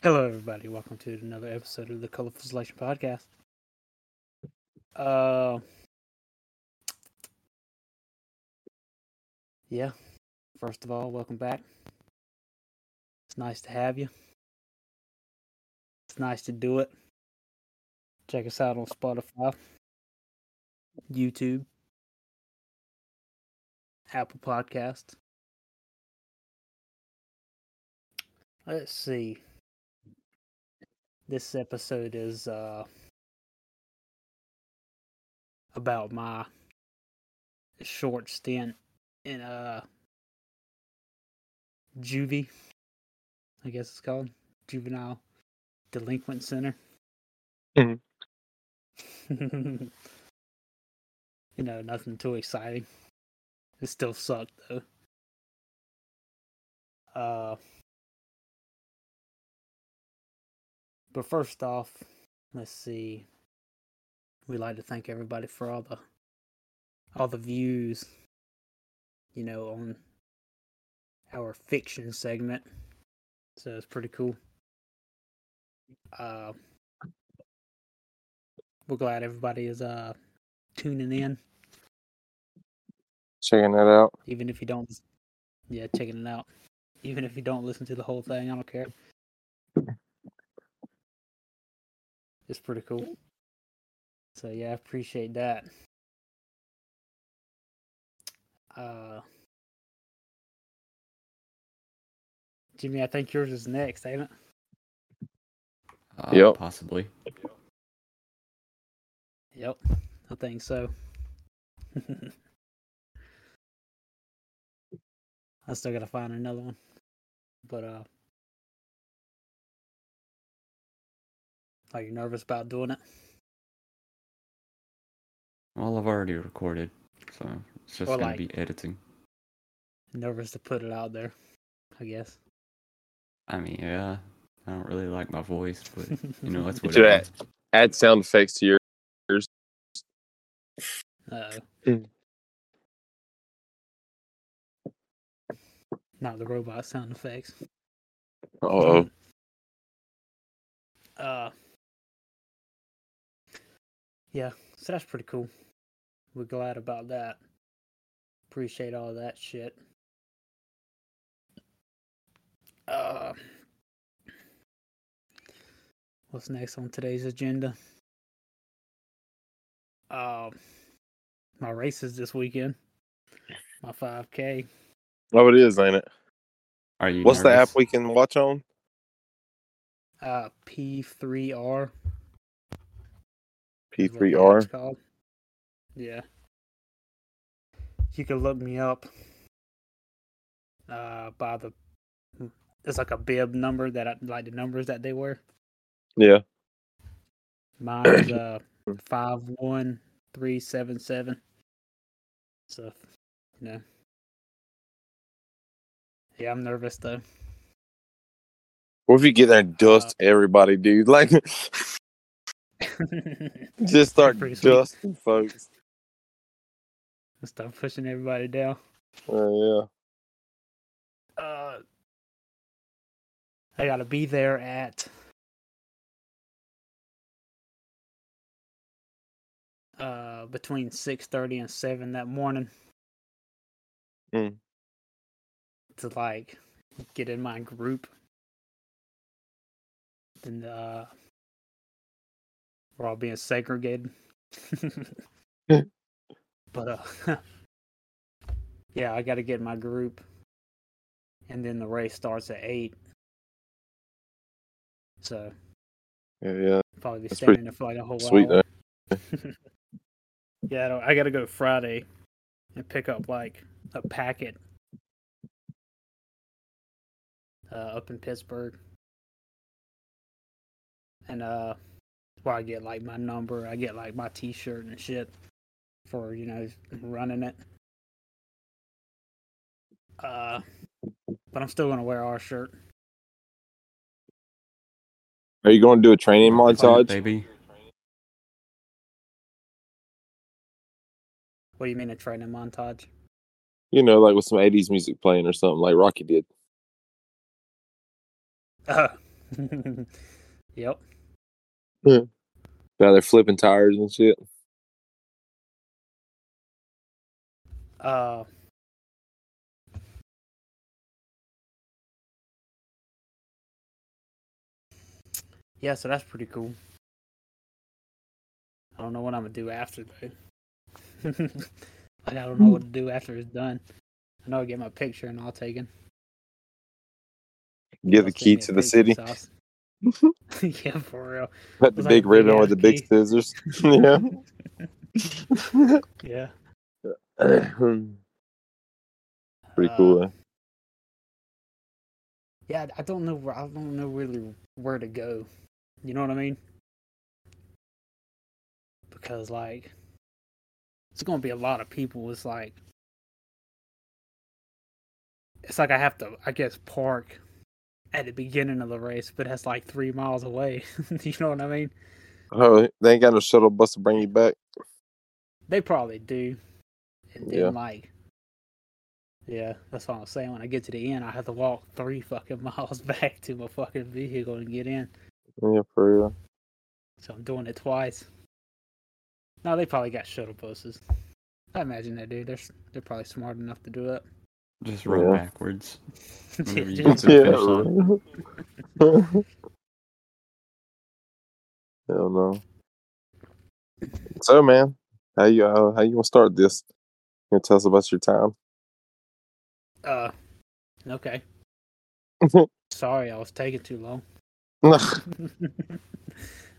Hello, everybody. Welcome to another episode of the Colorful Selection Podcast. Uh, yeah. First of all, welcome back. It's nice to have you. It's nice to do it. Check us out on Spotify, YouTube, Apple Podcast. Let's see. This episode is uh about my short stint in uh juvie I guess it's called juvenile delinquent center. Mhm. you know, nothing too exciting. It still sucked though. Uh but first off, let's see. We'd like to thank everybody for all the all the views, you know, on our fiction segment. So it's pretty cool. Uh we're glad everybody is uh tuning in, Checking that out. even if you don't yeah, checking it out. Even if you don't listen to the whole thing, I don't care. It's pretty cool. So yeah, I appreciate that. Uh Jimmy, I think yours is next, ain't it? Uh, Yep. Possibly. Yep, I think so. I still gotta find another one, but uh, are you nervous about doing it? Well, I've already recorded, so it's just Or gonna like- be editing. Nervous to put it out there, I guess. I mean, yeah, I don't really like my voice, but you know, that's what should it add- Add sound effects to your. Uh, not the robot sound effects. Oh, Uh, yeah, so that's pretty cool. We're glad about that. Appreciate all that shit. Uh, what's next on today's agenda? Um, my races this weekend. My 5K. oh, it is, ain't it? Are you? What's the app we can watch on? Uh, P3R. is what the app's P3R. Yeah. You can look me up uh, by the. It's like a bib number that I like the numbers that they were. Yeah. Mine's uh five one three seven seven. So, you know. Yeah, I'm nervous though. What if you get there and dust everybody, dude? Like, just start sweet. dusting folks. Stop pushing everybody down. Oh yeah. uh I gotta be there at uh between six thirty and seven that morning. Mm. To like get in my group. And uh we're all being segregated. but uh yeah, I gotta get in my group and then the race starts at eight. So yeah, yeah, probably be That's standing there for like a whole sweet, hour. yeah, I, don't, I got to go Friday and pick up like a packet uh, up in Pittsburgh, and uh, where I get like my number, I get like my T-shirt and shit for you know running it. Uh, but I'm still gonna wear our shirt. Are you going to do a training montage? baby. What do you mean a training montage? You know, like with some '80s music playing or something, like Rocky did. Uh, yep. Now they're flipping tires and shit. Uh, yeah, so that's pretty cool. I don't know what I'm gonna do after though. like I don't know what to do after it's done. I know I get my picture and all taken. Give the key to the city. sauce. yeah, for real. Put the It's like big ribbon big with the big scissors. yeah. Yeah. Pretty Uh, cool. eh? Yeah, I don't know where I don't know really where to go. You know what I mean? Because like it's gonna be a lot of people. It's like it's like I have to I guess park at the beginning of the race, but that's like three miles away. you know what I mean? Oh, they ain't got no shuttle bus to bring you back. They probably do. And then Yeah. like Yeah, that's what I'm saying. When I get to the end I have to walk three fucking miles back to my fucking vehicle and get in. Yeah, for real. So I'm doing it twice. No, they probably got shuttle buses. I imagine they do. They're they're probably smart enough to do it. Just run Yeah. backwards. Whenever Yeah, get to the Yeah. finish line. right. Hell no. So, man, how you uh, how you gonna start this? You gonna tell us about your time? uh, okay. Sorry, I was taking too long.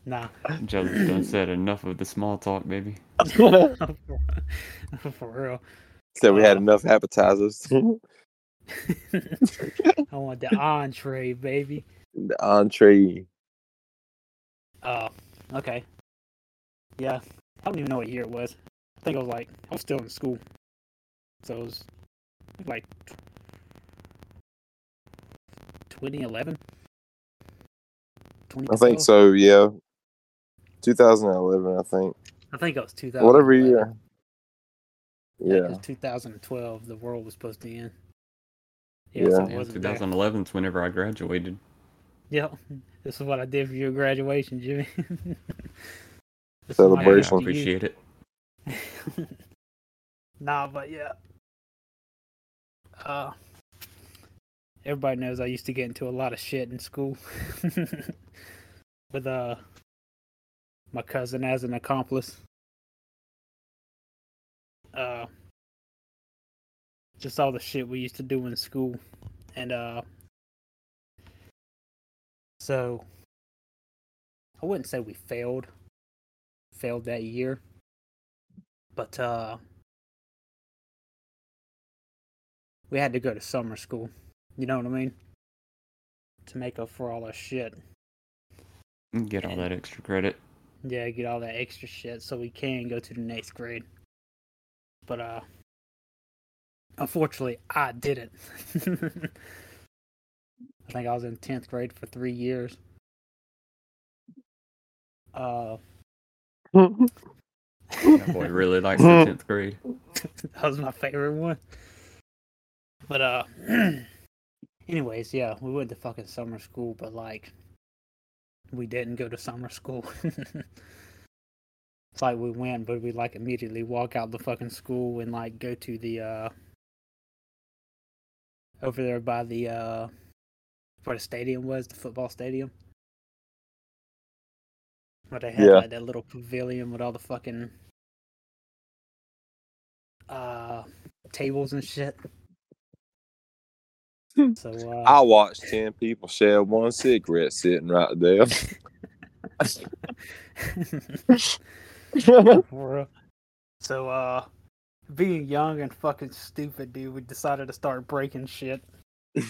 nah, Joe done said enough of the small talk, baby. for real. Said we had Uh, enough appetizers. I want the entree, baby. the entree. Uh, okay. Yeah, I don't even know what year it was. I think I was like, I was still in school. So it was like 2011? I think so. Yeah, 2011. I think. I think it was 2000. Whatever year. Yeah, Yeah. 'cause 2012, the world was supposed to end. Yeah. so it Yeah, wasn't 2011 is whenever I graduated. Yep. This is what I did for your graduation, Jimmy. This is my Celebration. gift. Appreciate it. nah, but yeah. Uh, everybody knows I used to get into a lot of shit in school. With uh, my cousin as an accomplice. Uh, just all the shit we used to do in school, and uh, so I wouldn't say we failed, failed that year, but uh, we had to go to summer school. You know what I mean? To make up for all our shit. Get all that extra credit. Yeah, get all that extra shit so we can go to the next grade. But uh unfortunately I didn't. I think I was in tenth grade for three years. Uh That boy really likes the 10th grade. that was my favorite one. But uh anyways, yeah, we went to fucking summer school, but like we didn't go to summer school. it's like we went, but we like immediately walk out the fucking school and like go to the uh over there by the uh where the stadium was, the football stadium. Where they had Yeah. like that little pavilion with all the fucking uh tables and shit. So uh I watched ten people share one cigarette sitting right there. So, uh, being young and fucking stupid, dude, we decided to start breaking shit.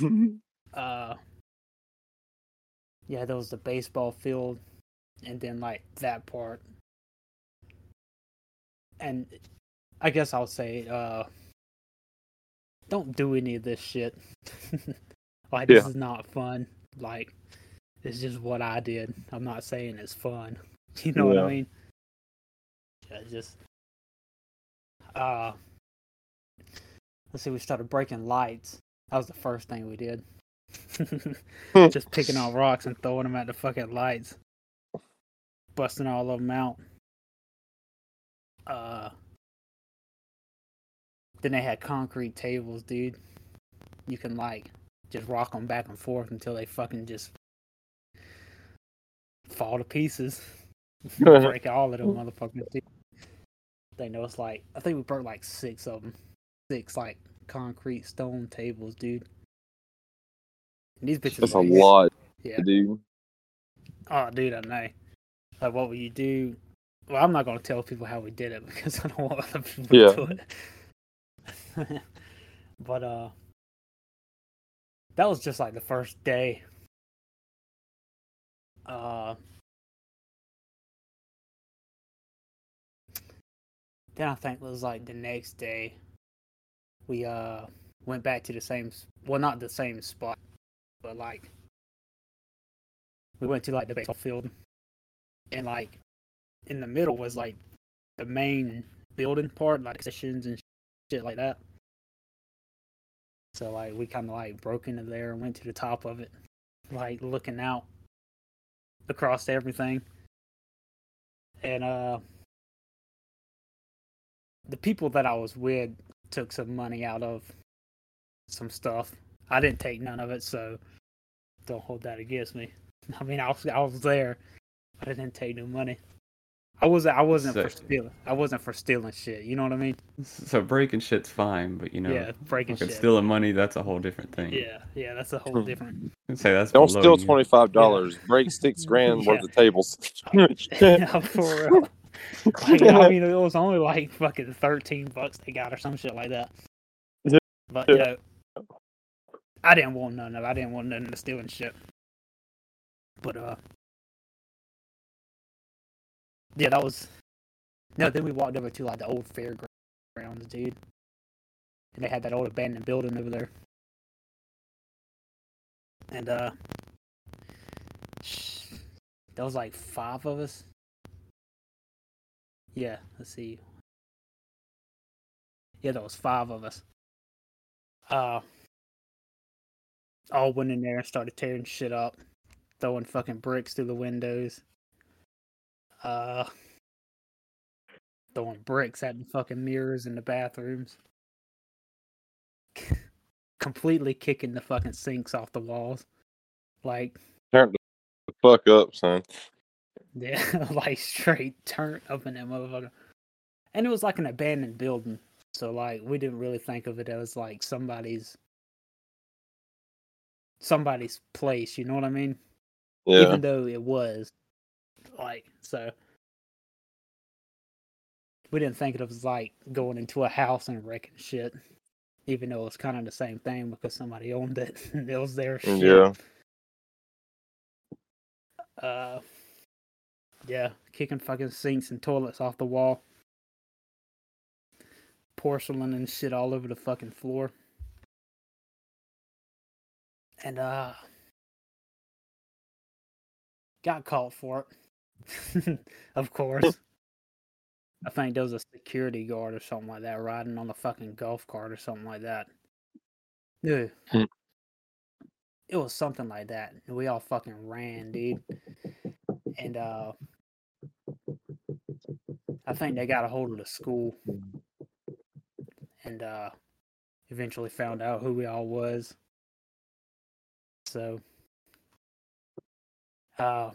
Uh, yeah, there was the baseball field, and then like that part. And I guess I'll say, uh, don't do any of this shit. like, this Yeah. is not fun. Like, it's just what I did. I'm not saying it's fun. You know what I mean? Yeah, just uh let's see, we started breaking lights. That was the first thing we did. just picking out rocks and throwing them at the fucking lights, busting all of them out. Uh, then they had concrete tables, dude. You can like just rock them back and forth until they fucking just fall to pieces. Break all of them motherfuckers. They know it's like I think we broke like six of them, six like concrete stone tables, dude. And these bitches. That's a lot, Yeah. dude. Oh, dude, I know. Like, what would you do? Well, I'm not gonna tell people how we did it because I don't want other people Yeah. to do it. but uh, that was just like the first day. Uh, then I think it was like the next day. We uh went back to the same, well, not the same spot, but like we went to like the baseball field and like in the middle was like the main building part like sessions and shit like that so like we kind of like broke into there and went to the top of it like looking out across everything and uh the people that i was with took some money out of some stuff i didn't take none of it so don't hold that against me I mean, I was I was there, but I didn't take no money. I wasn't I wasn't for stealing. I wasn't for stealing shit. You know what I mean? So breaking shit's fine, but you know, yeah, breaking fucking shit. stealing money, that's a whole different thing. Yeah, yeah, that's a whole different. I'd say that's Don't steal twenty five dollars. Break six grand worth Yeah. of tables. yeah, for real. Like, I mean, it was only like fucking thirteen bucks they got or some shit like that. But you know, I didn't want none of. it. I didn't want none of the stealing shit. But uh, yeah, that was. No, then we walked over to like the old fairgrounds, dude, and they had that old abandoned building over there. And uh, there was like five of us. Yeah, let's see. Yeah, there was five of us. Uh, all went in there and started tearing shit up, throwing fucking bricks through the windows. Uh, throwing bricks at the fucking mirrors in the bathrooms. Completely kicking the fucking sinks off the walls. Like, Turn the fuck up, son. Yeah, like straight turn up in that motherfucker. And it was like an abandoned building. So like we didn't really think of it as like somebody's somebody's place, you know what I mean? Yeah. Even though it was. Like so we didn't think it was like going into a house and wrecking shit. Even though it was kind of the same thing because somebody owned it. and it was their shit. Yeah. Uh, yeah, kicking fucking sinks and toilets off the wall. Porcelain and shit all over the fucking floor. And, uh, got caught for it. of course. I think there was a security guard or something like that riding on the fucking golf cart or something like that. Dude. Hmm. It was something like that. We all fucking ran, dude. And uh I think they got a hold of the school and uh eventually found out who we all was. So uh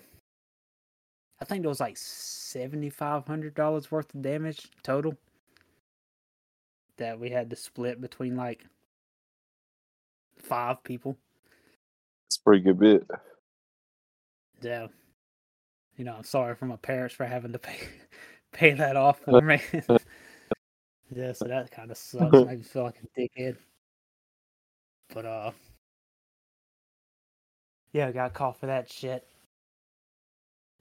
I think there was like seventy five hundred dollars worth of damage total that we had to split between like five people. It's a pretty good bit. Yeah. You know, I'm sorry for my parents for having to pay pay that off for me. yeah, so that kind of sucks. Made me feel like a dickhead. But uh, yeah, I got caught for that shit.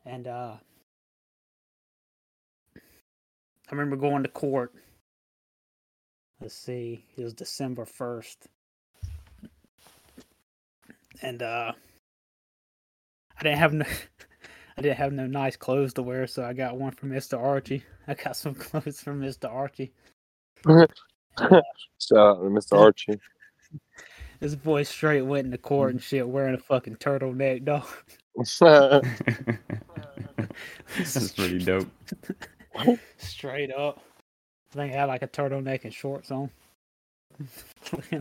And uh, I remember going to court. Let's see, it was December first, and uh, I didn't have no, I didn't have no nice clothes to wear, so I got one from Mister Archie. I got some clothes from Mister Archie. Shout out to Mr. Archie. This boy straight went into court and shit wearing a fucking turtleneck, dog. That's pretty dope. Straight up. I think he had like a turtleneck and shorts on.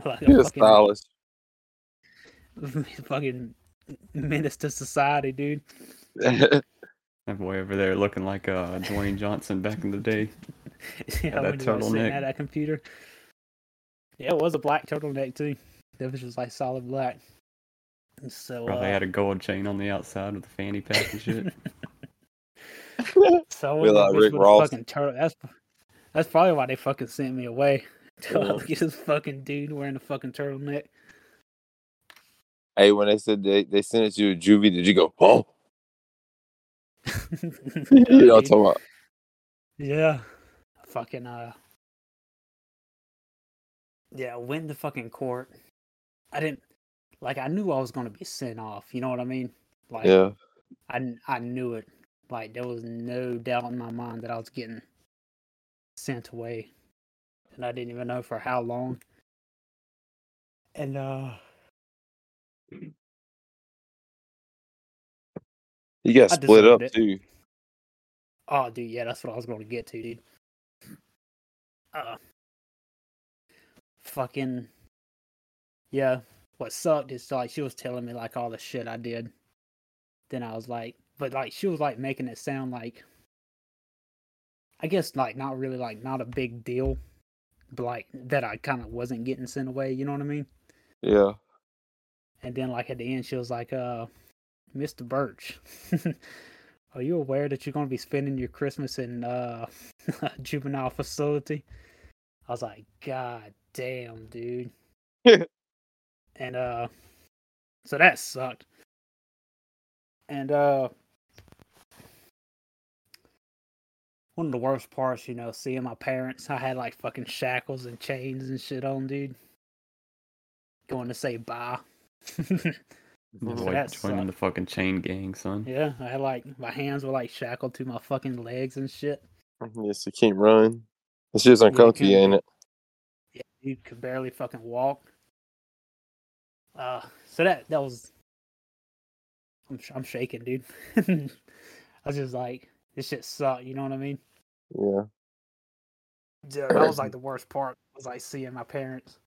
Like a He was fucking, stylish. fucking menace to society, dude. That boy over there looking like uh, Dwayne Johnson back in the day. yeah, that when he turtleneck. at that computer. Yeah, it was a black turtleneck too. That was just like solid black. And so, Probably uh, had a gold chain on the outside with a fanny pack and shit. so Be I like Rick Ross. fucking turtle. That's that's probably why they fucking sent me away. To Yeah. look at this fucking dude wearing a fucking turtleneck. hey, when they said they, they sent it to a juvie, did you go, oh? You know what I'm talking about? Yeah. Fucking uh Yeah, went the fucking court. I didn't like I knew I was gonna be sent off, you know what I mean? Like Yeah. I I knew it. Like there was no doubt in my mind that I was getting sent away. And I didn't even know for how long. And uh You got split up it. too. Oh, dude, yeah, that's what I was going to get to, dude. Uh, fucking, yeah. What sucked is like she was telling me like all the shit I did. Then I was like, but like she was like making it sound like, I guess like not really like not a big deal, but like that I kind of wasn't getting sent away. You know what I mean? Yeah. And then like at the end, she was like, "Uh, Mr. Birch, are you aware that you're gonna be spending your Christmas in uh a juvenile facility?" I was like, "God damn, dude." and uh, so that sucked. And uh, one of the worst parts, you know, seeing my parents. I had like fucking shackles and chains and shit on, dude. Going to say bye. That So boy that joining sucked. the fucking chain gang, son. Yeah, I had like my hands were like shackled to my fucking legs and shit. Yes, you can't run. It's just you uncomfy, can't ain't it? Yeah, you could barely fucking walk. Uh, so that that was. I'm sh- I'm shaking, dude. I was just like, this shit sucked. You know what I mean? Yeah. Yeah, that was like the worst part. Was like seeing my parents.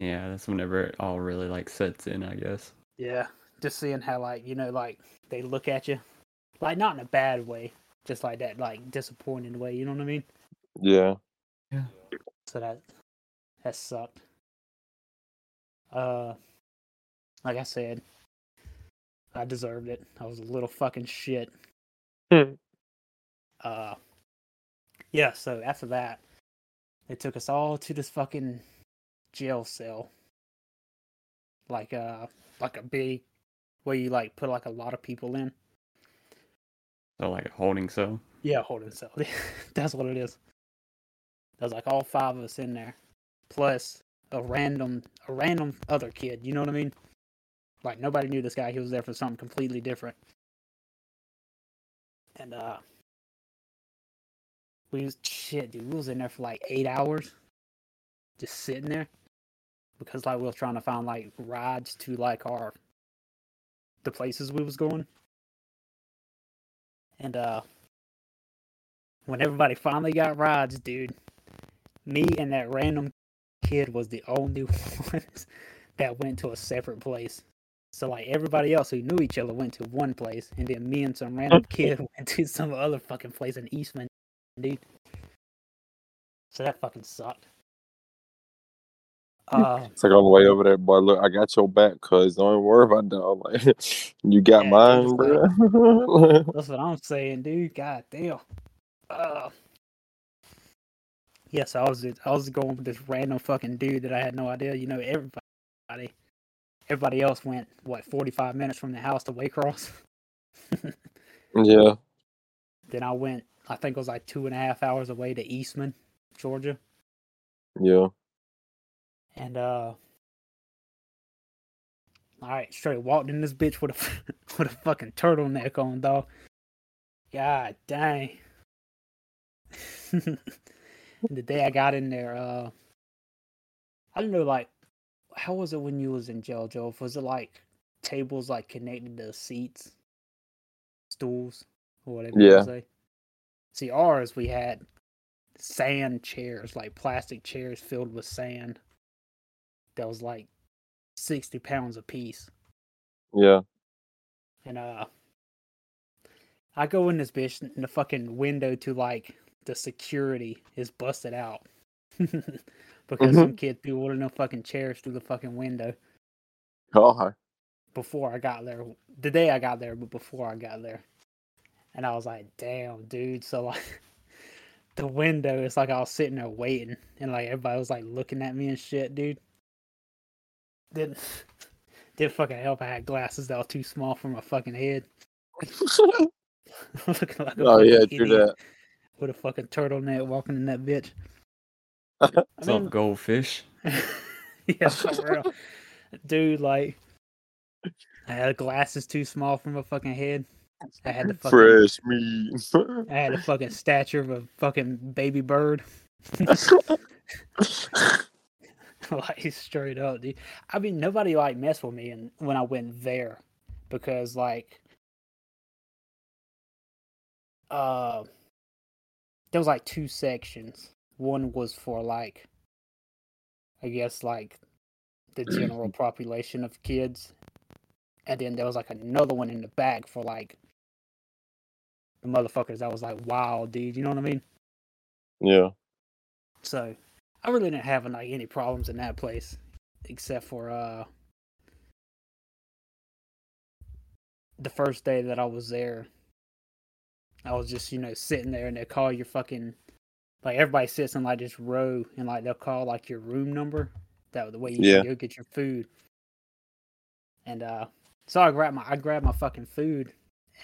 Yeah, that's whenever it all really like sets in, I guess. Yeah, just seeing how like you know like they look at you, like not in a bad way, just like that like disappointing way. You know what I mean? Yeah. Yeah. So that that sucked. Uh, like I said, I deserved it. I was a little fucking shit. Hmm. Uh, yeah. So after that, they took us all to this fucking jail cell. Like a like a big, where you like put like a lot of people in. So like a holding cell. Yeah, holding cell. That's what it is. There's like all five of us in there, plus a random, a random other kid. You know what I mean? Like nobody knew this guy. He was there for something completely different. And uh, we was shit, dude. We was in there for like eight hours, just sitting there, because like we was trying to find like rides to like our, the places we was going. And uh, when everybody finally got rides, dude, me and that random kid was the only ones that went to a separate place. So like everybody else who knew each other went to one place, and then me and some random kid went to some other fucking place in Eastman, dude. So that fucking sucked. Uh, It's like on the way over there, boy. Look, I got your back, cuz don't worry about that. Like, you got Yeah, mine, bro. That's what I'm saying, dude. God damn. Uh, yes, I was I was going with this random fucking dude that I had no idea. You know, everybody, everybody else went what 45 minutes from the house to Waycross. yeah. then I went, I think it was like two and a half hours away to Eastman, Georgia, Yeah. And uh, all right, straight walked in this bitch with a with a fucking turtleneck on, dog. God dang. the day I got in there, uh, I don't know, like, how was it when you was in jail, Joe? Was it like tables like connected to seats, stools, or whatever Yeah. wanna say? See, ours we had sand chairs, like plastic chairs filled with sand. That was like sixty pounds a piece. Yeah. And uh I go in this bitch and the fucking window to like the security is busted out. because some kids be ordering them fucking chairs through the fucking window God. before I got there. The day I got there, but before I got there. And I was like, damn, dude. So like the window, it's like I was sitting there waiting and like everybody was like looking at me and shit, dude. Didn't didn't fucking help I had glasses that were too small for my fucking head. Looking like a oh yeah, fucking true that. with a fucking turtleneck walking in that bitch. I What's up, goldfish? yeah, for real. Dude, like I had glasses too small for my fucking head. I had the fucking Fresh meat. I had the fucking stature of a fucking baby bird. like straight up, dude. I mean nobody like messed with me and when I went there because like uh there was like two sections. One was for like I guess like the general population of kids. And then there was like another one in the back for like the motherfuckers that was like wild, dude. You know what I mean? yeah. So I really didn't have like any problems in that place, except for uh the first day that I was there. I was just you know sitting there and they call your fucking like everybody sits in like this row and like they'll call like your room number that the way you Yeah. can go get your food. And uh so I grabbed my I grabbed my fucking food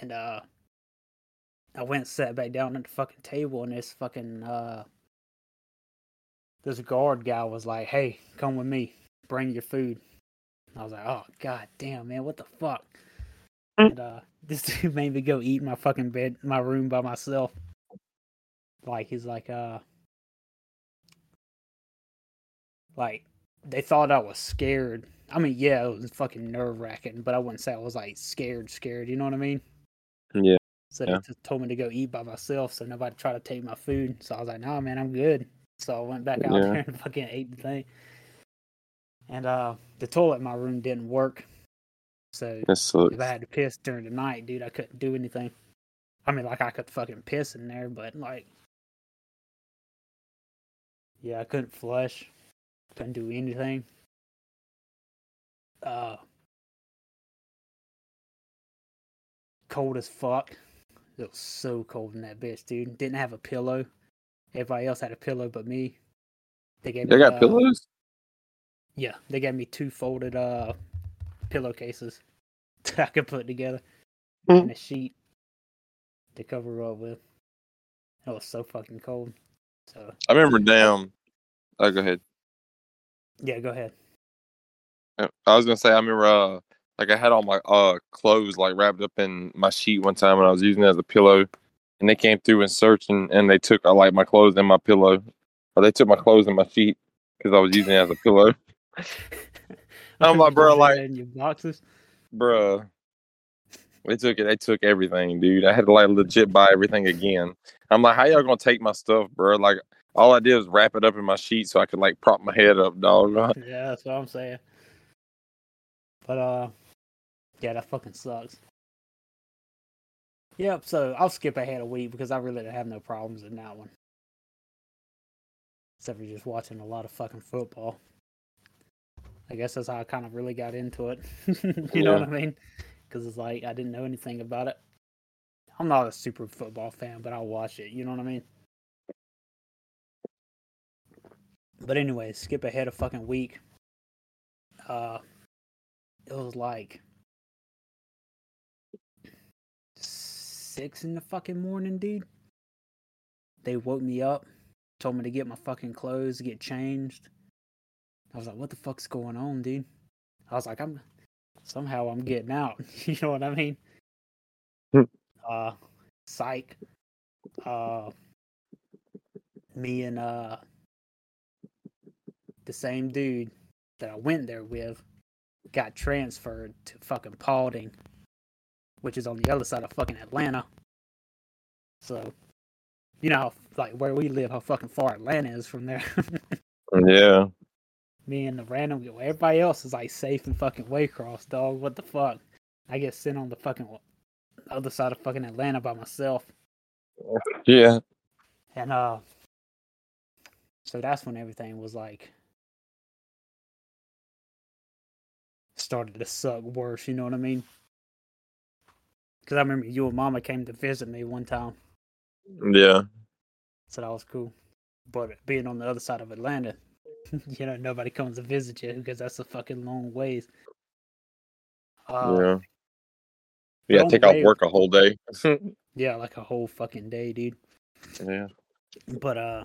and uh I went and sat back down at the fucking table and this fucking uh this guard guy was like, Hey, come with me, bring your food. I was like, Oh god damn man, what the fuck? And uh this dude made me go eat in my fucking bed my room by myself. Like he's like uh like they thought I was scared. I mean, yeah, it was fucking nerve wracking, but I wouldn't say I was like scared, scared. You know what I mean? Yeah. So Yeah. they just told me to go eat by myself, so nobody tried to take my food. So I was like, "Nah, man, I'm good." So I went back out Yeah. there and fucking ate the thing. And uh, the toilet in my room didn't work, so if I had to piss during the night, dude, I couldn't do anything. I mean, like I could fucking piss in there, but like, yeah, I couldn't flush, couldn't do anything. Uh, cold as fuck. It was so cold in that bitch, dude. Didn't have a pillow. Everybody else had a pillow but me. They gave me. They me got uh, pillows? Yeah, they gave me two folded uh pillowcases that I could put together Hmm. and a sheet to cover up with. It was so fucking cold. So I remember down. Oh, go ahead. yeah, go ahead. Uh, I was gonna say I remember uh like I had all my uh clothes like wrapped up in my sheet one time and I was using it as a pillow and they came through and searched and, and they took uh, like my clothes and my pillow or they took my clothes and my sheet because I was using it as a pillow. I'm like, bro, like- in your boxes. Bruh. They took it. They took everything, dude. I had to like legit buy everything again. I'm like, how y'all gonna take my stuff, bro? Like, all I did was wrap it up in my sheet so I could like prop my head up, dog. Yeah, that's what I'm saying. But uh, yeah, that fucking sucks. Yep. So I'll skip ahead a week because I really don't have no problems in that one. Except for just watching a lot of fucking football. I guess that's how I kind of really got into it. you know what I mean? Because it's like I didn't know anything about it. I'm not a super football fan, but I'll watch it. You know what I mean? But anyway, skip ahead a fucking week. Uh, it was like six in the fucking morning, dude. They woke me up, told me to get my fucking clothes, get changed. I was like, "What the fuck's going on, dude?" I was like, "I'm somehow I'm getting out." you know what I mean? Hmm. uh, psych. Uh, me and uh the same dude that I went there with got transferred to fucking Paulding, which is on the other side of fucking Atlanta. So, you know, how, like where we live, how fucking far Atlanta is from there. Yeah. Me and the random everybody else is like safe and fucking Waycross, dog. What the fuck? I get sent on the fucking other side of fucking Atlanta by myself. Yeah. And uh so that's when everything was like started to suck worse, you know what I mean? Cuz I remember you and mama came to visit me one time, Yeah. so that was cool. But being on the other side of Atlanta, you know, nobody comes to visit you because that's a fucking long ways. Uh, yeah. Yeah, take off work a whole day. yeah, like a whole fucking day, dude. yeah. But uh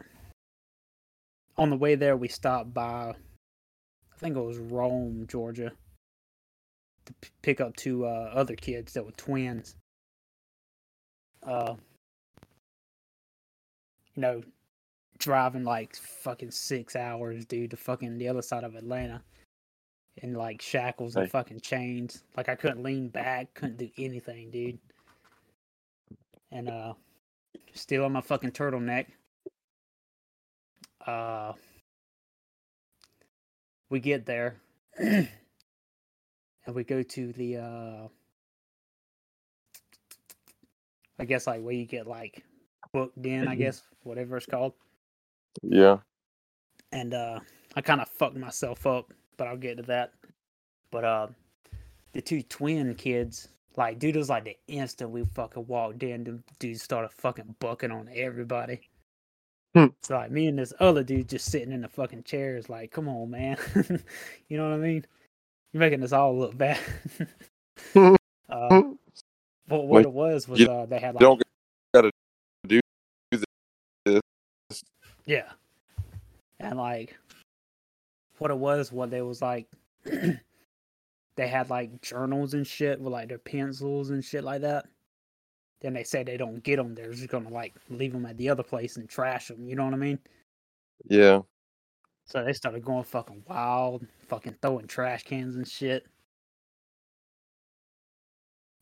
on the way there we stopped by I think it was Rome, Georgia to p- pick up two uh, other kids that were twins. Uh you know, driving like fucking 6 hours dude to fucking the other side of Atlanta in like shackles and Hey. fucking chains. Like I couldn't lean back, couldn't do anything, dude. And uh still on my fucking turtleneck. Uh, we get there, and we go to the uh, I guess like where you get like booked in, I guess whatever it's called. Yeah. And uh, I kind of fucked myself up, but I'll get to that. But uh, the two twin kids, like, dude, it was like the instant we fucking walked in, the dude started fucking bucking on everybody. Hmm. So like me and this other dude just sitting in the fucking chairs, like, come on, man. you know what I mean? You're making us all look bad. uh, but what it was was uh, they had like Don't gotta do this. Yeah. And like what it was, what they was like they had like journals and shit with like their pencils and shit like that. Then they say they don't get them. They're just gonna like leave them at the other place and trash them. You know what I mean? Yeah. So they started going fucking wild, fucking throwing trash cans and shit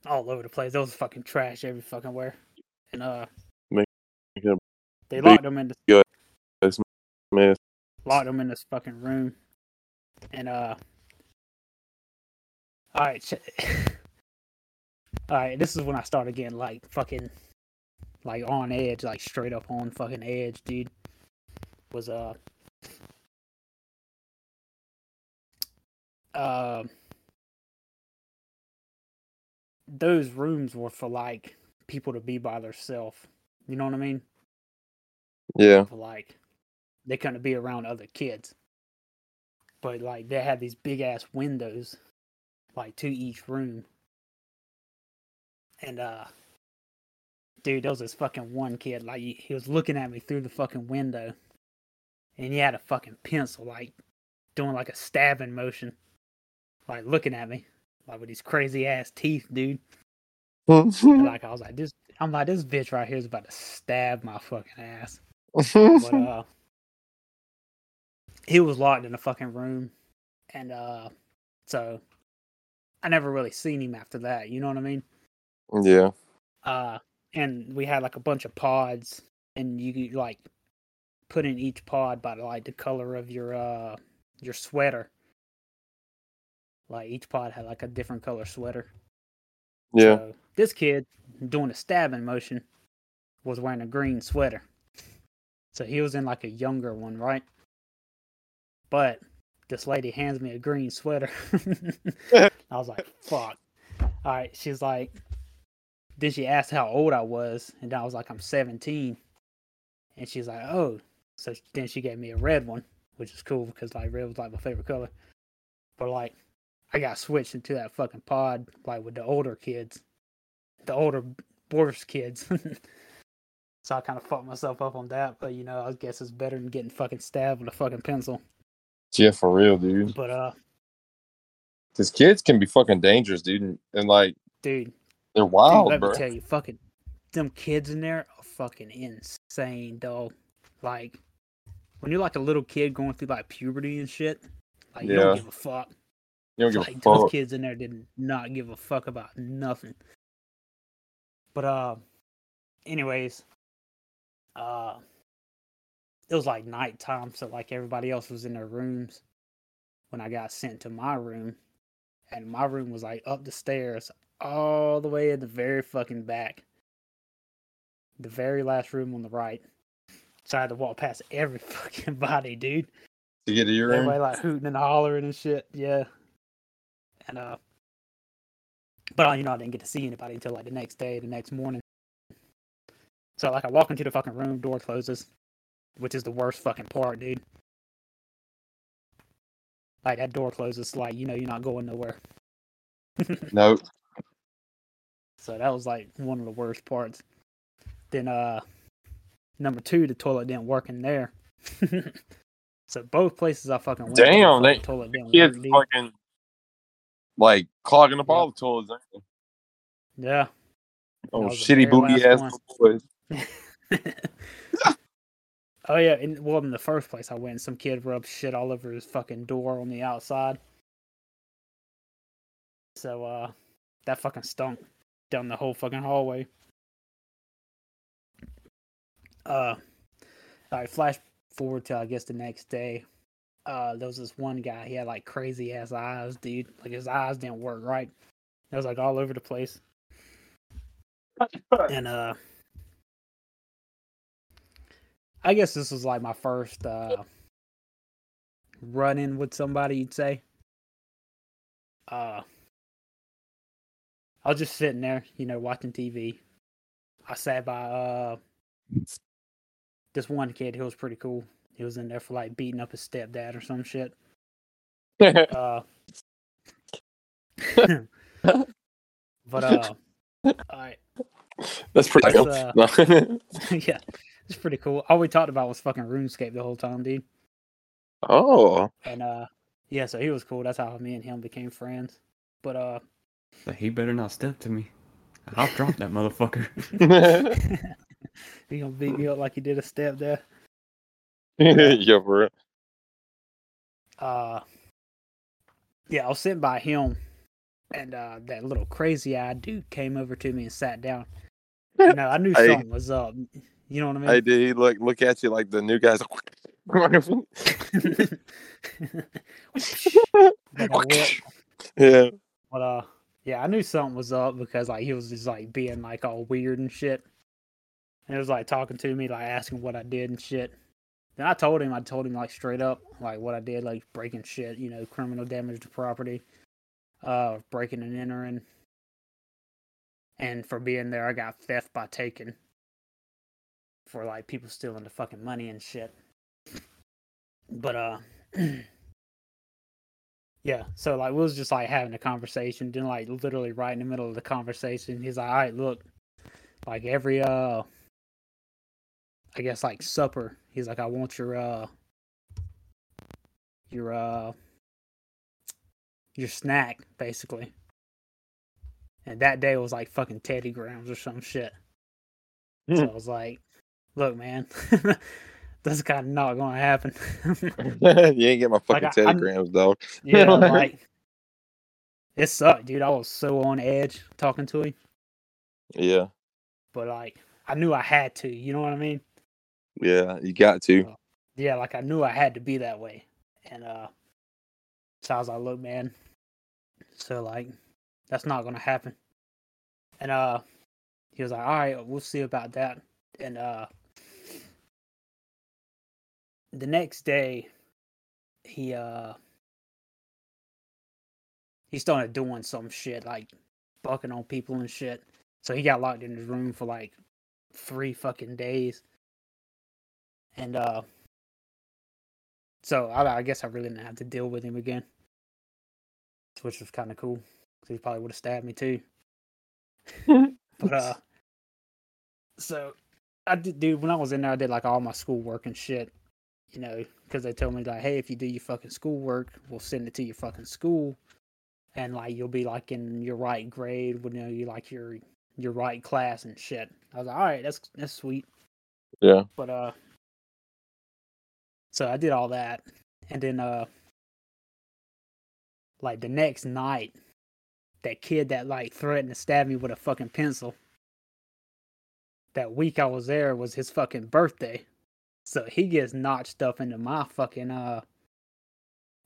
all over the place. There was fucking trash every fucking where. And uh, they locked them in the Man. locked them in this fucking room. And uh all right, ch- all right. This is when I started getting like fucking like on edge, like straight up on fucking edge, dude. Was uh uh those rooms were for like people to be by themselves. You know what I mean? Yeah. for like they couldn't be around other kids. But like they had these big ass windows, like to each room. And uh dude, there was this fucking one kid, like he, he was looking at me through the fucking window and he had a fucking pencil, like doing like a stabbing motion. Like looking at me. Like with these crazy ass teeth, dude. Like I was like, this I'm like, this bitch right here is about to stab my fucking ass. But uh he was locked in a fucking room and uh so I never really seen him after that, you know what I mean? yeah. Uh and we had like a bunch of pods and you like put in each pod by like the color of your uh your sweater. Like each pod had like a different color sweater. Yeah. So this kid doing a stabbing motion was wearing a green sweater. So he was in like a younger one, right? But this lady hands me a green sweater. I was like, fuck. All right. She's like, then she asked how old I was. And I was like, I'm 17. And she's like, oh. So then she gave me a red one, which is cool because like red was like my favorite color. But like, I got switched into that fucking pod, like with the older kids, the older, worse kids. so I kind of fucked myself up on that. But you know, I guess it's better than getting fucking stabbed with a fucking pencil. Yeah, for real, dude. But uh, Because kids can be fucking dangerous, dude. And, and, like, dude, they're dude, wild, let bro. me tell you, fucking them kids in there are fucking insane, dog. Like when you're like a little kid going through like puberty and shit, Like you don't give a fuck. You don't give like a those kids in there did not give a fuck about nothing. But uh, anyways, uh, it was like nighttime, so like everybody else was in their rooms when I got sent to my room, and my room was like up the stairs, all the way in the very fucking back, the very last room on the right. So I had to walk past every fucking body, dude. To get to your room. Everybody like hooting and hollering and shit. Yeah. And uh but uh, you know I didn't get to see anybody until like the next day, the next morning. So like I walk into the fucking room, door closes, which is the worst fucking part, dude. Like that door closes, like you know you're not going nowhere. No. So that was like one of the worst parts. Then uh number two, the toilet didn't work in there. so both places I fucking went to, the Damn, fucking they- toilet didn't Kids work, dude. fucking like clogging up Yeah. all the toilets. Yeah. Oh, shitty booty ass boys. oh yeah, in, well in the first place I went, some kid rubbed shit all over his fucking door on the outside. So uh, that fucking stunk down the whole fucking hallway. Uh, all right, flash forward to I guess the next day. Uh, there was this one guy. He had like crazy ass eyes, dude. Like his eyes didn't work right. It was like all over the place. And uh, I guess this was like my first uh run in with somebody. You'd say. Uh, I was just sitting there, you know, watching TV. I sat by uh this one kid. He was pretty cool. He was in there for like beating up his stepdad or some shit. Uh, but uh, I That's pretty cool. uh, yeah, it's pretty cool. All we talked about was fucking RuneScape the whole time, dude. oh. And uh, yeah, so he was cool. That's how me and him became friends. But uh, So he better not step to me. I'll drop that motherfucker. he gonna beat me up like he did a step there. yeah, for real. uh yeah, I was sitting by him and uh that little crazy eyed dude came over to me and sat down. You know, I knew something was up. You know what I mean? Hey, did he look look at you like the new guys? Like a whip. yeah. But uh yeah, I knew something was up because like he was just like being like all weird and shit. And he was like talking to me, like asking what I did and shit. Then I told him, I told him like straight up, like what I did, like breaking shit, you know, criminal damage to property, uh, breaking and entering. And for being there, I got theft by taking. For like people stealing the fucking money and shit. But uh Yeah, so like we was just like having a conversation, then like literally right in the middle of the conversation, he's like, All right, look, like every uh I guess like supper, he's like, I want your uh your uh your snack, basically. And that day was like fucking Teddy Grahams or some shit. So I was like, look, man, that's kind of not gonna happen. you ain't get my fucking I- I'm- telegrams, dog. Yeah, like it sucked, dude. I was so on edge talking to him, Yeah, but like I knew I had to. You know what I mean? Yeah, you got to. Yeah, like I knew I had to be that way, and uh, so I was like, "Look, man, so like that's not gonna happen." And uh, he was like, "All right, we'll see about that." And uh, the next day, he uh, he started doing some shit like bucking on people and shit. So he got locked in his room for like three fucking days. And uh so I, I guess I really didn't have to deal with him again. Which was kind of cool. Cause he probably would have stabbed me too. but uh so I did dude when I was in there I did like all my schoolwork and shit. You know, because they told me like, hey, if you do your fucking schoolwork, we'll send it to your fucking school and like you'll be like in your right grade when you know you like your your right class and shit. I was like, all right, that's that's sweet. Yeah. But uh, so I did all that, and then uh, like the next night, that kid that like threatened to stab me with a fucking pencil. That week I was there was his fucking birthday. So he gets notched stuff into my fucking uh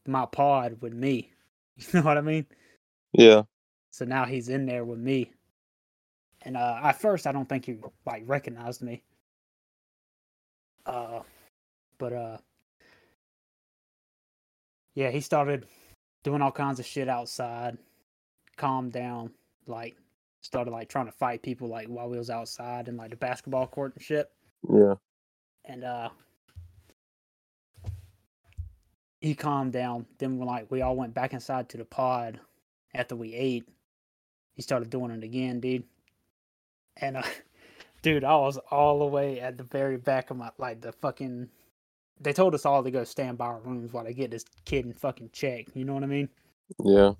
my pod with me. You know what I mean? Yeah. So now he's in there with me. And uh at first I don't think he like recognized me. Uh but uh yeah, he started doing all kinds of shit outside, calmed down, like started like trying to fight people like while we was outside and like the basketball court and shit. Yeah. And uh he calmed down. Then when like we all went back inside to the pod after we ate, he started doing it again, dude. And uh dude, I was all the way at the very back of my like the fucking they told us all to go stand by our rooms while they get this kid in fucking check. You know what I mean? Yeah.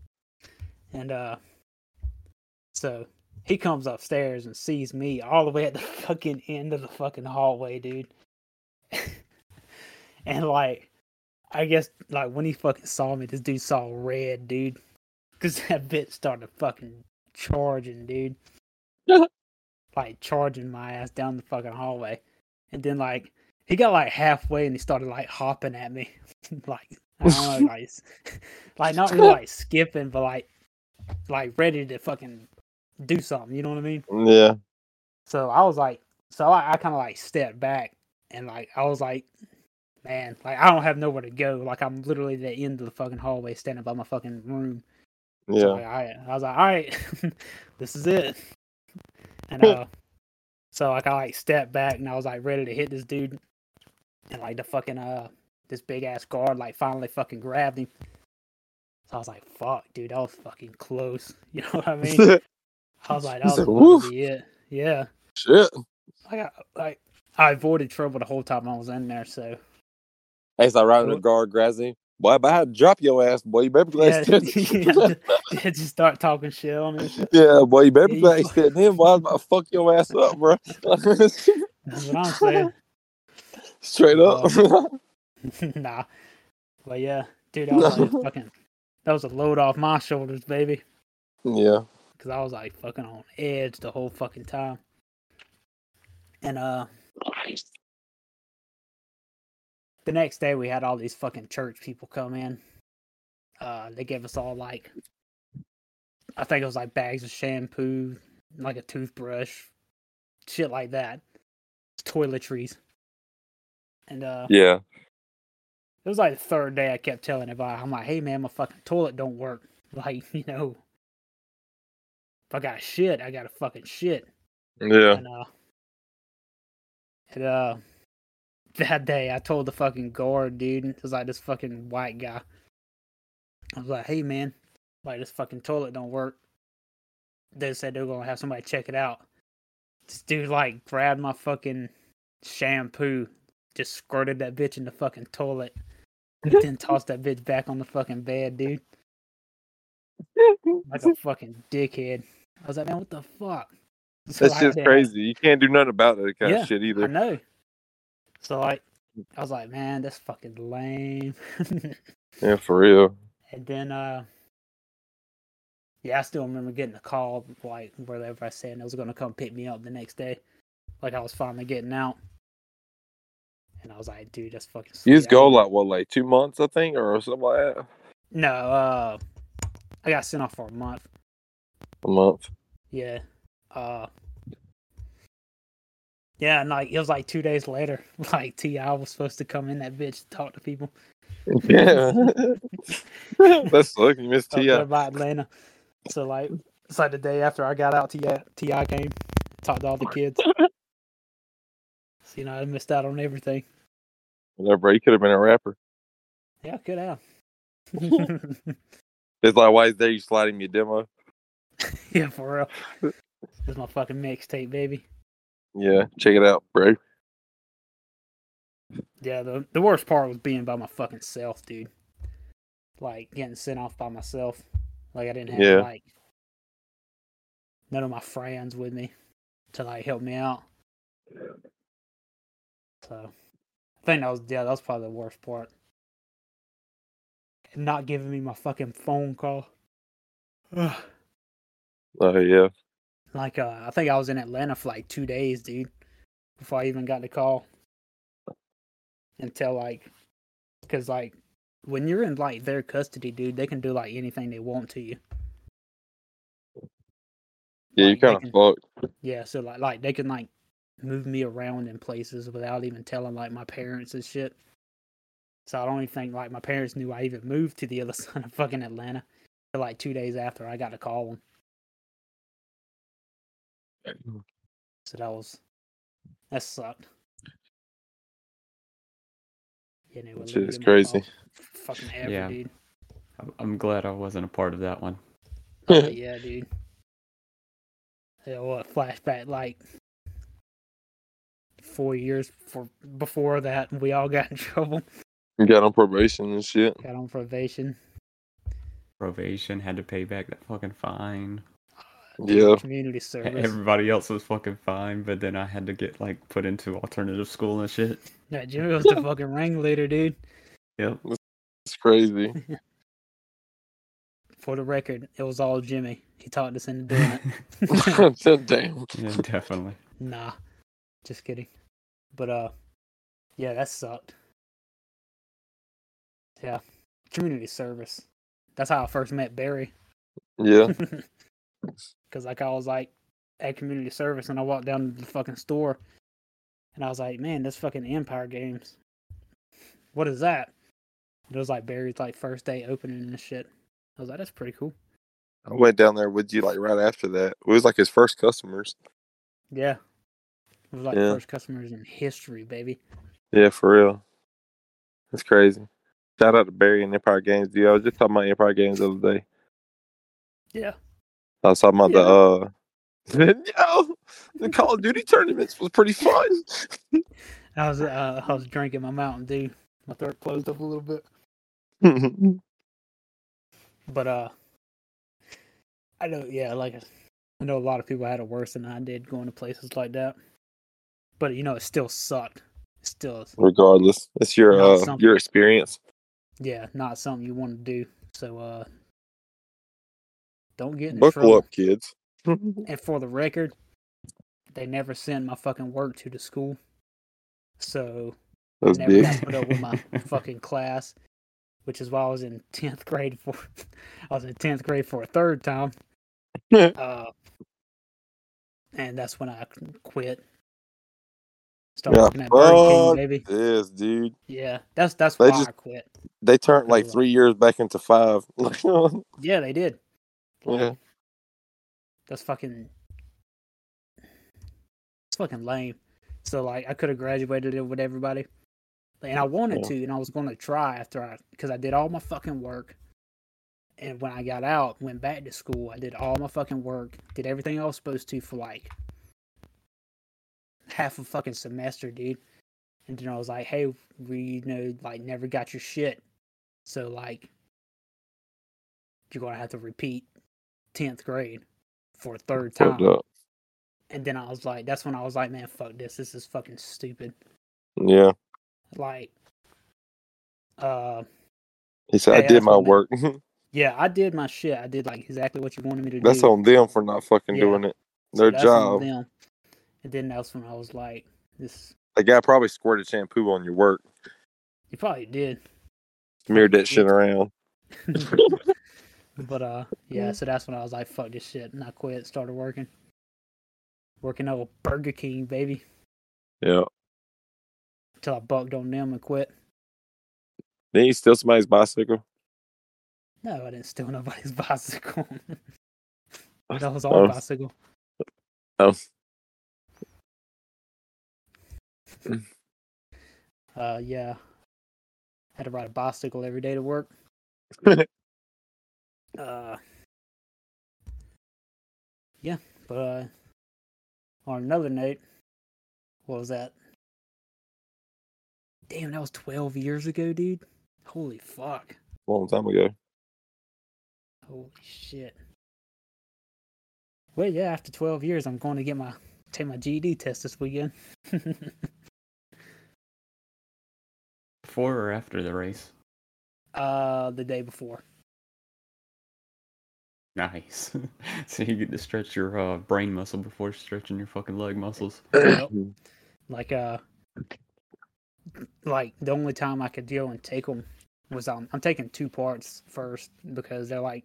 And uh so he comes upstairs and sees me all the way at the fucking end of the fucking hallway, dude. and like I guess like when he fucking saw me, this dude saw red, dude. Cause that bitch started fucking charging, dude. like charging my ass down the fucking hallway. And then like he got like halfway and he started like hopping at me. like I don't know, like like not really like skipping, but like like ready to fucking do something, you know what I mean? Yeah. So I was like, so I, I kind of like stepped back and like I was like, man, like I don't have nowhere to go. Like I'm literally at the end of the fucking hallway, standing by my fucking room. So Yeah. like, I, I was like, all right, this is it. And uh, so like I like stepped back and I was like ready to hit this dude, and like the fucking uh this big ass guard like finally fucking grabbed him. So I was like, fuck, dude, that was fucking close. You know what I mean? I was like, that You was said, about "Woof." to be it. Yeah. Shit. I got like I avoided trouble the whole time I was in there, so Hey, so right when the guard grabs him, boy, if I had to drop your ass, boy, you better be glad yeah, you yeah, just, just start talking shit on me. Yeah, boy, you better be Yeah, you glad you fu- stood him. Boy, I was about to fuck your ass up, bro. That's what I'm saying. Straight up. nah, but yeah, dude, I was like fucking. That was a load off my shoulders, baby, yeah. because I was like fucking on edge the whole fucking time. And uh, the next day we had all these fucking church people come in. Uh, they gave us all like, I think it was like bags of shampoo, like a toothbrush, shit like that, toiletries. And uh, Yeah. it was like the third day I kept telling everybody, I'm like, hey man, my fucking toilet don't work. Like, you know, if I got shit, I got a fucking shit. Yeah. And uh, and uh, that day I told the fucking guard, dude, it was like this fucking white guy. I was like, hey man, like this fucking toilet don't work. They said they were gonna have somebody check it out. This dude like grabbed my fucking shampoo, just squirted that bitch in the fucking toilet, and then tossed that bitch back on the fucking bed, dude, like a fucking dickhead. I was like, man, what the fuck? So, That's just crazy. You can't do nothing about that kind Yeah, of shit either. I know. So like, I was like, man, that's fucking lame. Yeah, for real. and then, uh, yeah, I still remember getting a call, like wherever I said they was gonna come pick me up the next day, like I was finally getting out. And I was like, dude, that's fucking. You just go like what, like two months, I think, or something like that. No, uh, I got sent off for a month. A month. Yeah. Uh. Yeah, and like it was like two days later, like T.I. was supposed to come in that bitch to talk to people. Yeah. That's. You missed Ti. by Atlanta. So like it's like the day after I got out, T.I. T.I. came, talked to all the kids. So, you know, I missed out on everything. No, bro, you could have been a rapper. Yeah, I could have. It's like why is there you sliding me a demo? yeah, for real. This is my fucking mixtape, baby. Yeah, check it out, bro. Yeah, the the worst part was being by my fucking self, dude. Like getting sent off by myself. Like I didn't have Yeah. like none of my friends with me to like help me out. So I think that was yeah, that was probably the worst part. not giving me my fucking phone call. Oh yeah. like uh, I think I was in Atlanta for like two days, dude, before I even got the call. Until like, cause like when you're in like their custody, dude, they can do like anything they want to you. Yeah, you Like, they kind of fucked. Yeah, so like like they can like move me around in places without even telling like my parents and shit. So I don't even think like my parents knew I even moved to the other side of fucking Atlanta. Till like two days after I got a call them. So that was that sucked. Yeah, no, That let shit is crazy. call. Fucking ever, Yeah. dude. I'm- I'm glad I wasn't a part of that one. Oh, yeah, dude. Yeah, what flashback like four years for before that we all got in trouble. Got on probation and shit. Got on probation. Probation had to pay back that fucking fine. Uh, yeah. Community service. Everybody else was fucking fine, but then I had to get like put into alternative school and shit. Yeah, Jimmy was the fucking ringleader, dude. Yep. It's crazy. For the record, it was all Jimmy. He talked us into doing it. Damn. yeah, definitely. nah. Just kidding. But uh yeah, that sucked. Yeah. Community service. That's how I first met Barry. Yeah. Cause like I was like at community service and I walked down to the fucking store and I was like, Man, this fucking Empire games. What is that? It was like Barry's like first day opening and shit. I was like, That's pretty cool. I went down there with you like right after that. It was like his first customers. Yeah. It was like Yeah. first customers in history, baby. Yeah, for real. That's crazy. Shout out to Barry and Empire Games, dude. I was just talking about Empire Games the other day. Yeah. I was talking about the uh Yo, the Call of Duty tournaments was pretty fun. I was uh, I was drinking my Mountain Dew. My throat closed up a little bit. But uh I know yeah, like I know a lot of people had it worse than I did going to places like that. But you know, it still sucked. It still Regardless, it's your uh your experience. yeah, not something you want to do. So uh don't get in Buckle trouble. up, kids. And for the record, they never sent my fucking work to the school. So That's never big. got put up with my fucking class, which is why I was in tenth grade for. I was in tenth grade for a third time. uh, and that's when I quit. Started Yeah, working at Burger King, baby. This dude, Yeah, that's that's They why just- I quit. they turned like three years back into five. Yeah, they did. Like, yeah, That's fucking. It's fucking lame. So like, I could have graduated it with everybody, and I wanted Yeah. to, and I was going to try after I, because I did all my fucking work. And when I got out, went back to school, I did all my fucking work, did everything I was supposed to for like half a fucking semester, dude. And then I was like, hey, we you know like never got your shit, so like you're gonna have to repeat tenth grade for a third time. And then I was like, that's when I was like, man, fuck this. This is fucking stupid. Yeah, Like, uh, he said Hey, I did my work. yeah, I did my shit. I did like exactly what you wanted me to That's do. That's on them for not fucking Yeah. doing it. So Their on job. Them. And then that's when I was like, this. The guy probably squirted shampoo on your work, You probably did. smeared that shit around. but uh, yeah. So that's when I was like, fuck this shit, and I quit. Started working. Working over Burger King, baby. Yeah. Until I bucked on them and quit. Then you steal somebody's bicycle. No, I didn't steal nobody's bicycle. that was our Oh. bicycle. Oh. uh, yeah. Had to ride a bicycle every day to work. uh, yeah, but uh, on another note, what was that? Damn, that was 12 years ago, dude. Holy fuck. Long time ago. Holy shit. Well, yeah, after 12 years, I'm going to get my take my GED test this weekend. Before or after the race? Uh, the day before. Nice. so you get to stretch your uh, brain muscle before stretching your fucking leg muscles. Yep. Like uh, like the only time I could deal and take them was um, I'm taking two parts first because they're like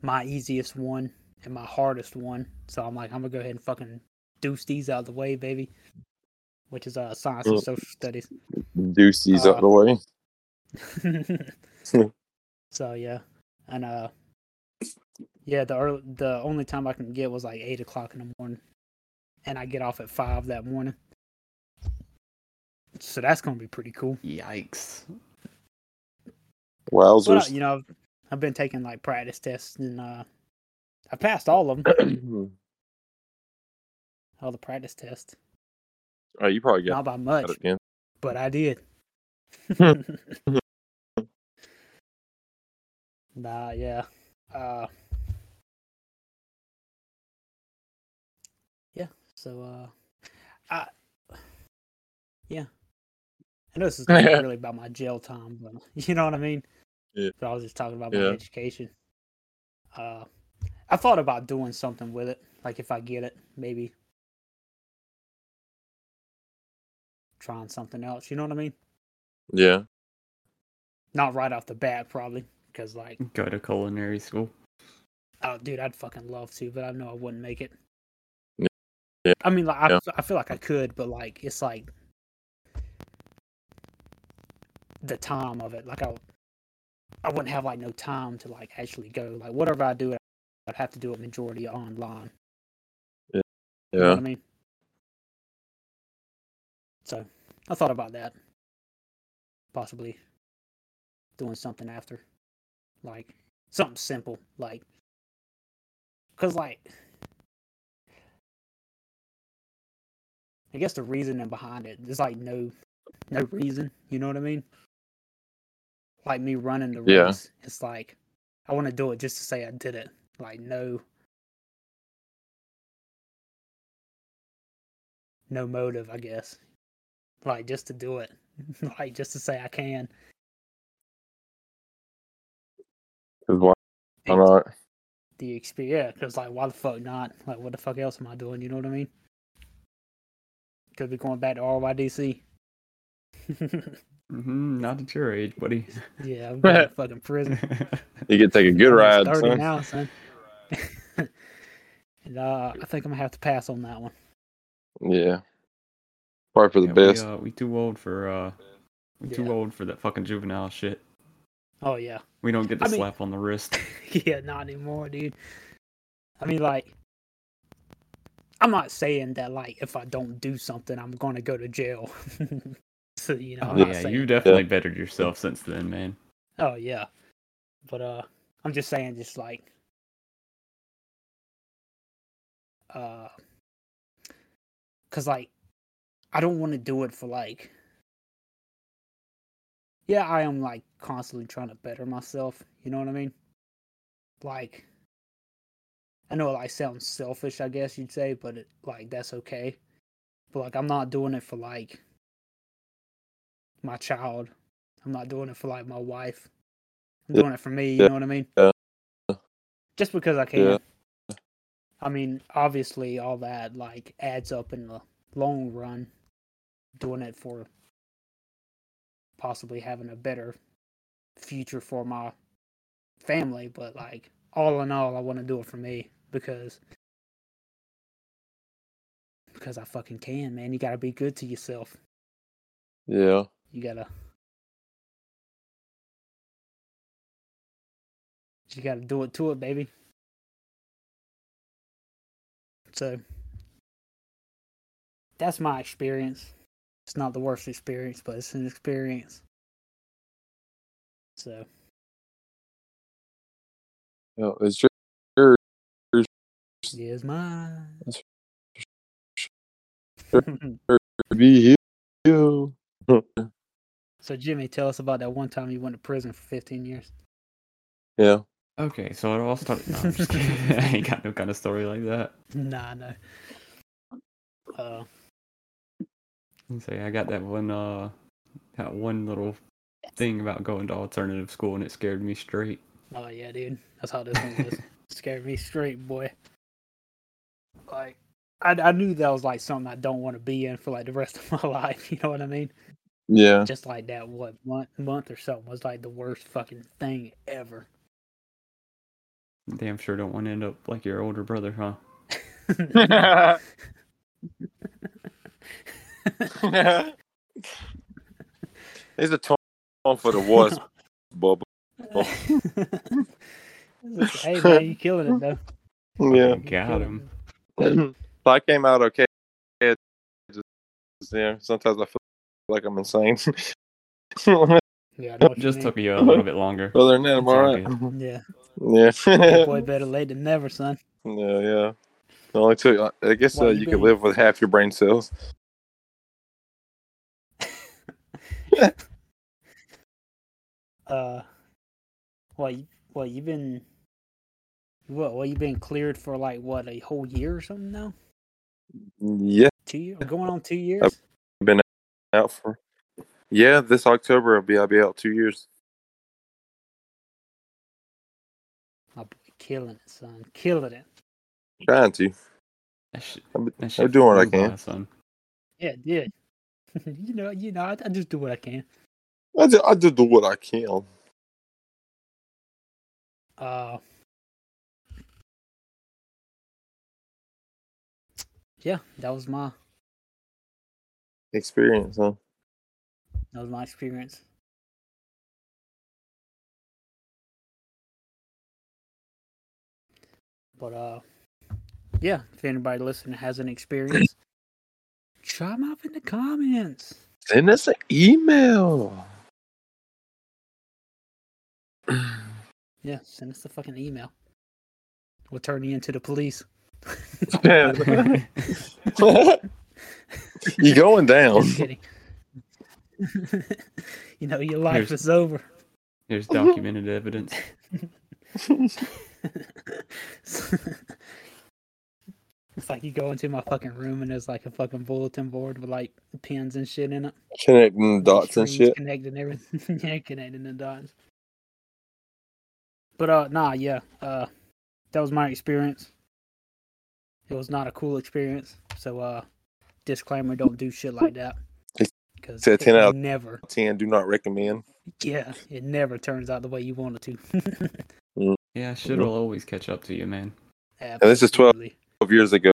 my easiest one and my hardest one. So I'm like, I'm gonna go ahead and fucking deuce these out of the way, baby. Which is uh science and Mm. social studies. Deuce these out Uh, the way. so yeah, and uh, yeah, the early, the only time I can get was like eight o'clock in the morning, and I get off at five that morning. So that's gonna be pretty cool. Yikes. But uh, you know, I've been taking like practice tests, and uh, I passed all of them, all the practice tests. Oh, you probably got Not by much, again. but I did. nah, yeah. Uh Yeah, so uh I yeah. I know this is not really about my jail time, but you know what I mean? Yeah. But I was just talking about my Yeah. education. Uh I thought about doing something with it, like if I get it, maybe trying something else, you know what I mean? Yeah. Not right off the bat, probably, because like, Go to culinary school. oh, dude, I'd fucking love to, but I know I wouldn't make it. Yeah. Yeah. I mean, like, I, Yeah. I feel like I could, but like, it's like the time of it. Like, I, I wouldn't have like no time to like actually go. Like, whatever I do, I'd have to do it majority online. You know Yeah. what I mean? So, I thought about that. Possibly doing something after. Like, something simple. Like, because, like, I guess the reasoning behind it, there's like no, no reason. You know what I mean? Like me running the Yeah. race, it's like I want to do it just to say I did it. Like no, no motive, I guess. Like just to do it, like just to say I can. 'Cause why, why And not? The experience, yeah, because like why the fuck not? Like what the fuck else am I doing? You know what I mean? Could be going back to RYDC. hmm not at your age, buddy. yeah, I'm going to fucking prison. You could take a good ride, almost 30 son. now, son. and uh, I think I'm gonna have to pass on that one. Yeah. Probably for the Yeah, best. We, uh, we too old for uh, we too Yeah. old for that fucking juvenile shit. Oh yeah, We don't get the I mean- slap on the wrist. yeah, not anymore, dude. I mean, like, I'm not saying that like if I don't do something, I'm gonna go to jail. so you know, Oh yeah, you definitely bettered yourself since then, man. Oh yeah, but uh, I'm just saying, just like, uh, cause like, I don't want to do it for like. Yeah, I am like constantly trying to better myself. You know what I mean? Like, I know it like sounds selfish, I guess you'd say, but it, like that's okay. But like, I'm not doing it for like my child. I'm not doing it for like my wife. I'm doing it for me. You know what I mean? Yeah. Just because I can. Yeah. I mean, obviously, all that like adds up in the long run. Doing it for possibly having a better future for my family, but like all in all, I want to do it for me because because I fucking can, man. You gotta be good to yourself. Yeah. You gotta. You gotta do it to it, baby. So that's my experience. It's not the worst experience, but it's an experience. So Yeah. It's just your here's mine. be you. so Jimmy, tell us about that one time you went to prison for 15 years. Yeah. Okay, so it all started. No, I'm just kidding. I ain't got no kind of story like that. Nah, no. Uh, Say I got that one uh that one little thing about going to alternative school, and it scared me straight. Oh yeah, dude. That's how this one was. Scared me straight, boy. Like I, I knew that was like something I don't want to be in for like the rest of my life. You know what I mean? Yeah. Just like that, what month month or something was like the worst fucking thing ever. Damn sure don't want to end up like your older brother, huh? He's a tone for the worst, Bubba. hey man, you killing it though. Yeah. Fucking Got him. so I came out okay. Just, yeah, sometimes I feel like I'm insane. Yeah, I know what Just mean. took you a little bit longer. Other than that, I'm alright. Yeah, Yeah. Boy, better late than never, son. yeah, yeah. It only took. I guess uh, you you could live with half your brain cells. Uh, well, You, what you been? What? What you've been cleared for? Like what? A whole year or something now? Yeah, Two years? Going on two years? I've been out for. Yeah, this October I'll be I'll be out two years. My boy, killing it, son. Killing it. Trying to. That shit, I'm, that I'm doing what I can. son. Yeah, yeah. you know, you know. I, I just do what I can. I just, I just do what I can. Uh. Yeah, that was my Experience, huh? that was my experience. But uh, yeah. If anybody listening has an experience, chime up in the comments. Send us an email. Yeah, send us a fucking email. We'll turn you into the police. You're going down? Just kidding. you know your life Here's- is over. Here's documented evidence. it's like you go into my fucking room and there's like a fucking bulletin board with like pins and shit in it. Connecting the dots and shit. Connecting everything. yeah, connecting the dots. But uh nah, yeah. Uh that was my experience. It was not a cool experience. So uh disclaimer, don't do shit like that. Because it's a 10 out never Ten. Do not recommend. yeah, it never turns out the way you want it to. Yeah, shit will always catch up to you, man. and this is 12 Twelve years ago,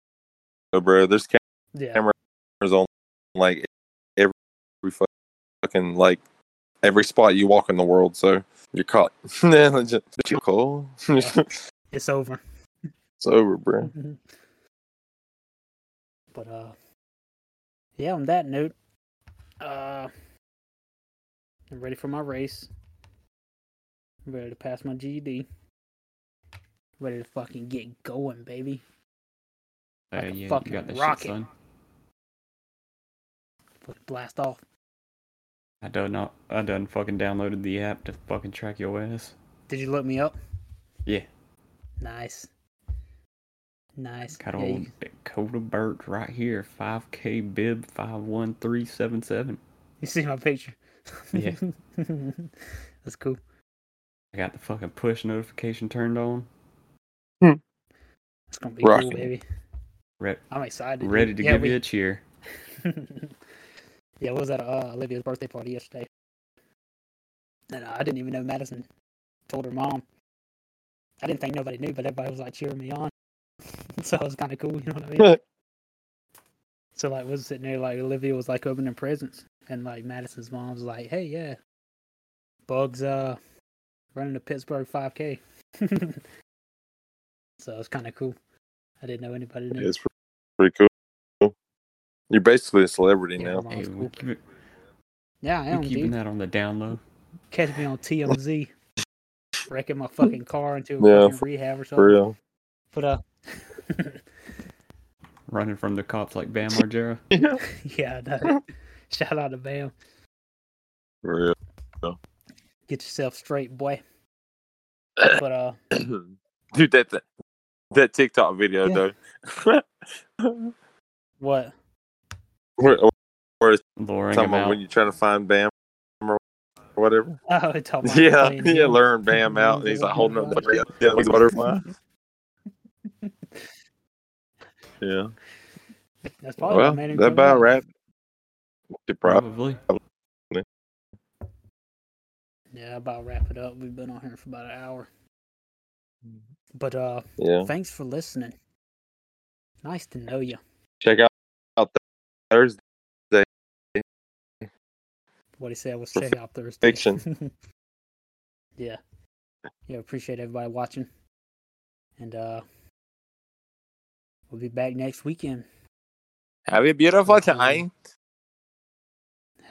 bro. There's Yeah. cameras on like every fucking like every spot you walk in the world. So you're caught. Legit. you cool. Yeah. It's over. it's over, bro. but uh yeah, on that note, uh I'm ready for my race. I'm ready to pass my GED. Ready to fucking get going, baby. Like Uh, a yeah, you fucking got that rocket. shit, son. Fucking blast off. I done not. I done fucking downloaded the app to fucking track your ass. Did you look me up? Yeah, Nice. Nice. got Yeah, old you, Dakota Burt right here. 5K bib 51377. you see my picture? Yeah. That's cool. I got the fucking push notification turned on. It's gonna be Rocking. cool, baby. Re- I'm excited. ready to yeah, give we, you a cheer. yeah, what was that? uh, Olivia's birthday party yesterday? And uh, I didn't even know Madison told her mom. I didn't think nobody knew, but everybody was like cheering me on. so it was kind of cool, you know what I mean? so like, was sitting there like Olivia was like opening presents, and like Madison's mom was like, "Hey, yeah, Bugs uh running the Pittsburgh 5K." so it's kind of cool. I didn't know anybody knew. It's pretty cool. You're basically a celebrity Yeah, now. Hey, cool. keep it, Yeah, I we am, keeping dude. that on the down low. Catch me on TMZ, wrecking my fucking car into a Yeah, fucking rehab or something. For real. But uh, Running from the cops like Bam Margera. yeah, no. shout out to Bam. For real. Get yourself straight, boy. But uh, real. Dude, that that, that TikTok video Yeah. though. what? where, where it's Luring talking about out. when you're trying to find Bam. or- or whatever. Oh, it's talking about Yeah, yeah. him. Luring Bam out, and he's like holding up the yeah, like a butterfly. Yeah. That's probably Well, what made him that about back. wrap. it, Probably. Yeah, about wrap it up. We've been on here for about an hour. But uh, Yeah. thanks for listening. Nice to know you. Check out, out Thursday. What he said was For check out Thursday. fiction. yeah. Yeah, appreciate everybody watching. And uh we'll be back next weekend. Have a beautiful time.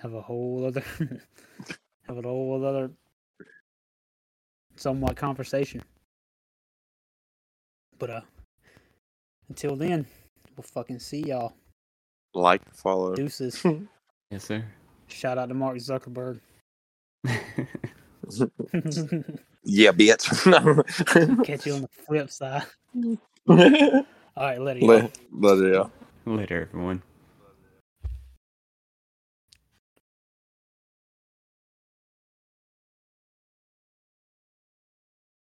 Have a whole other have a whole other somewhat conversation. But uh until then, we'll fucking see y'all. Like, follow. Deuces. Yes, sir. Shout out to Mark Zuckerberg. Yeah, bitch. Catch you on the flip side. All right, let it go. let, let it out. Later, everyone.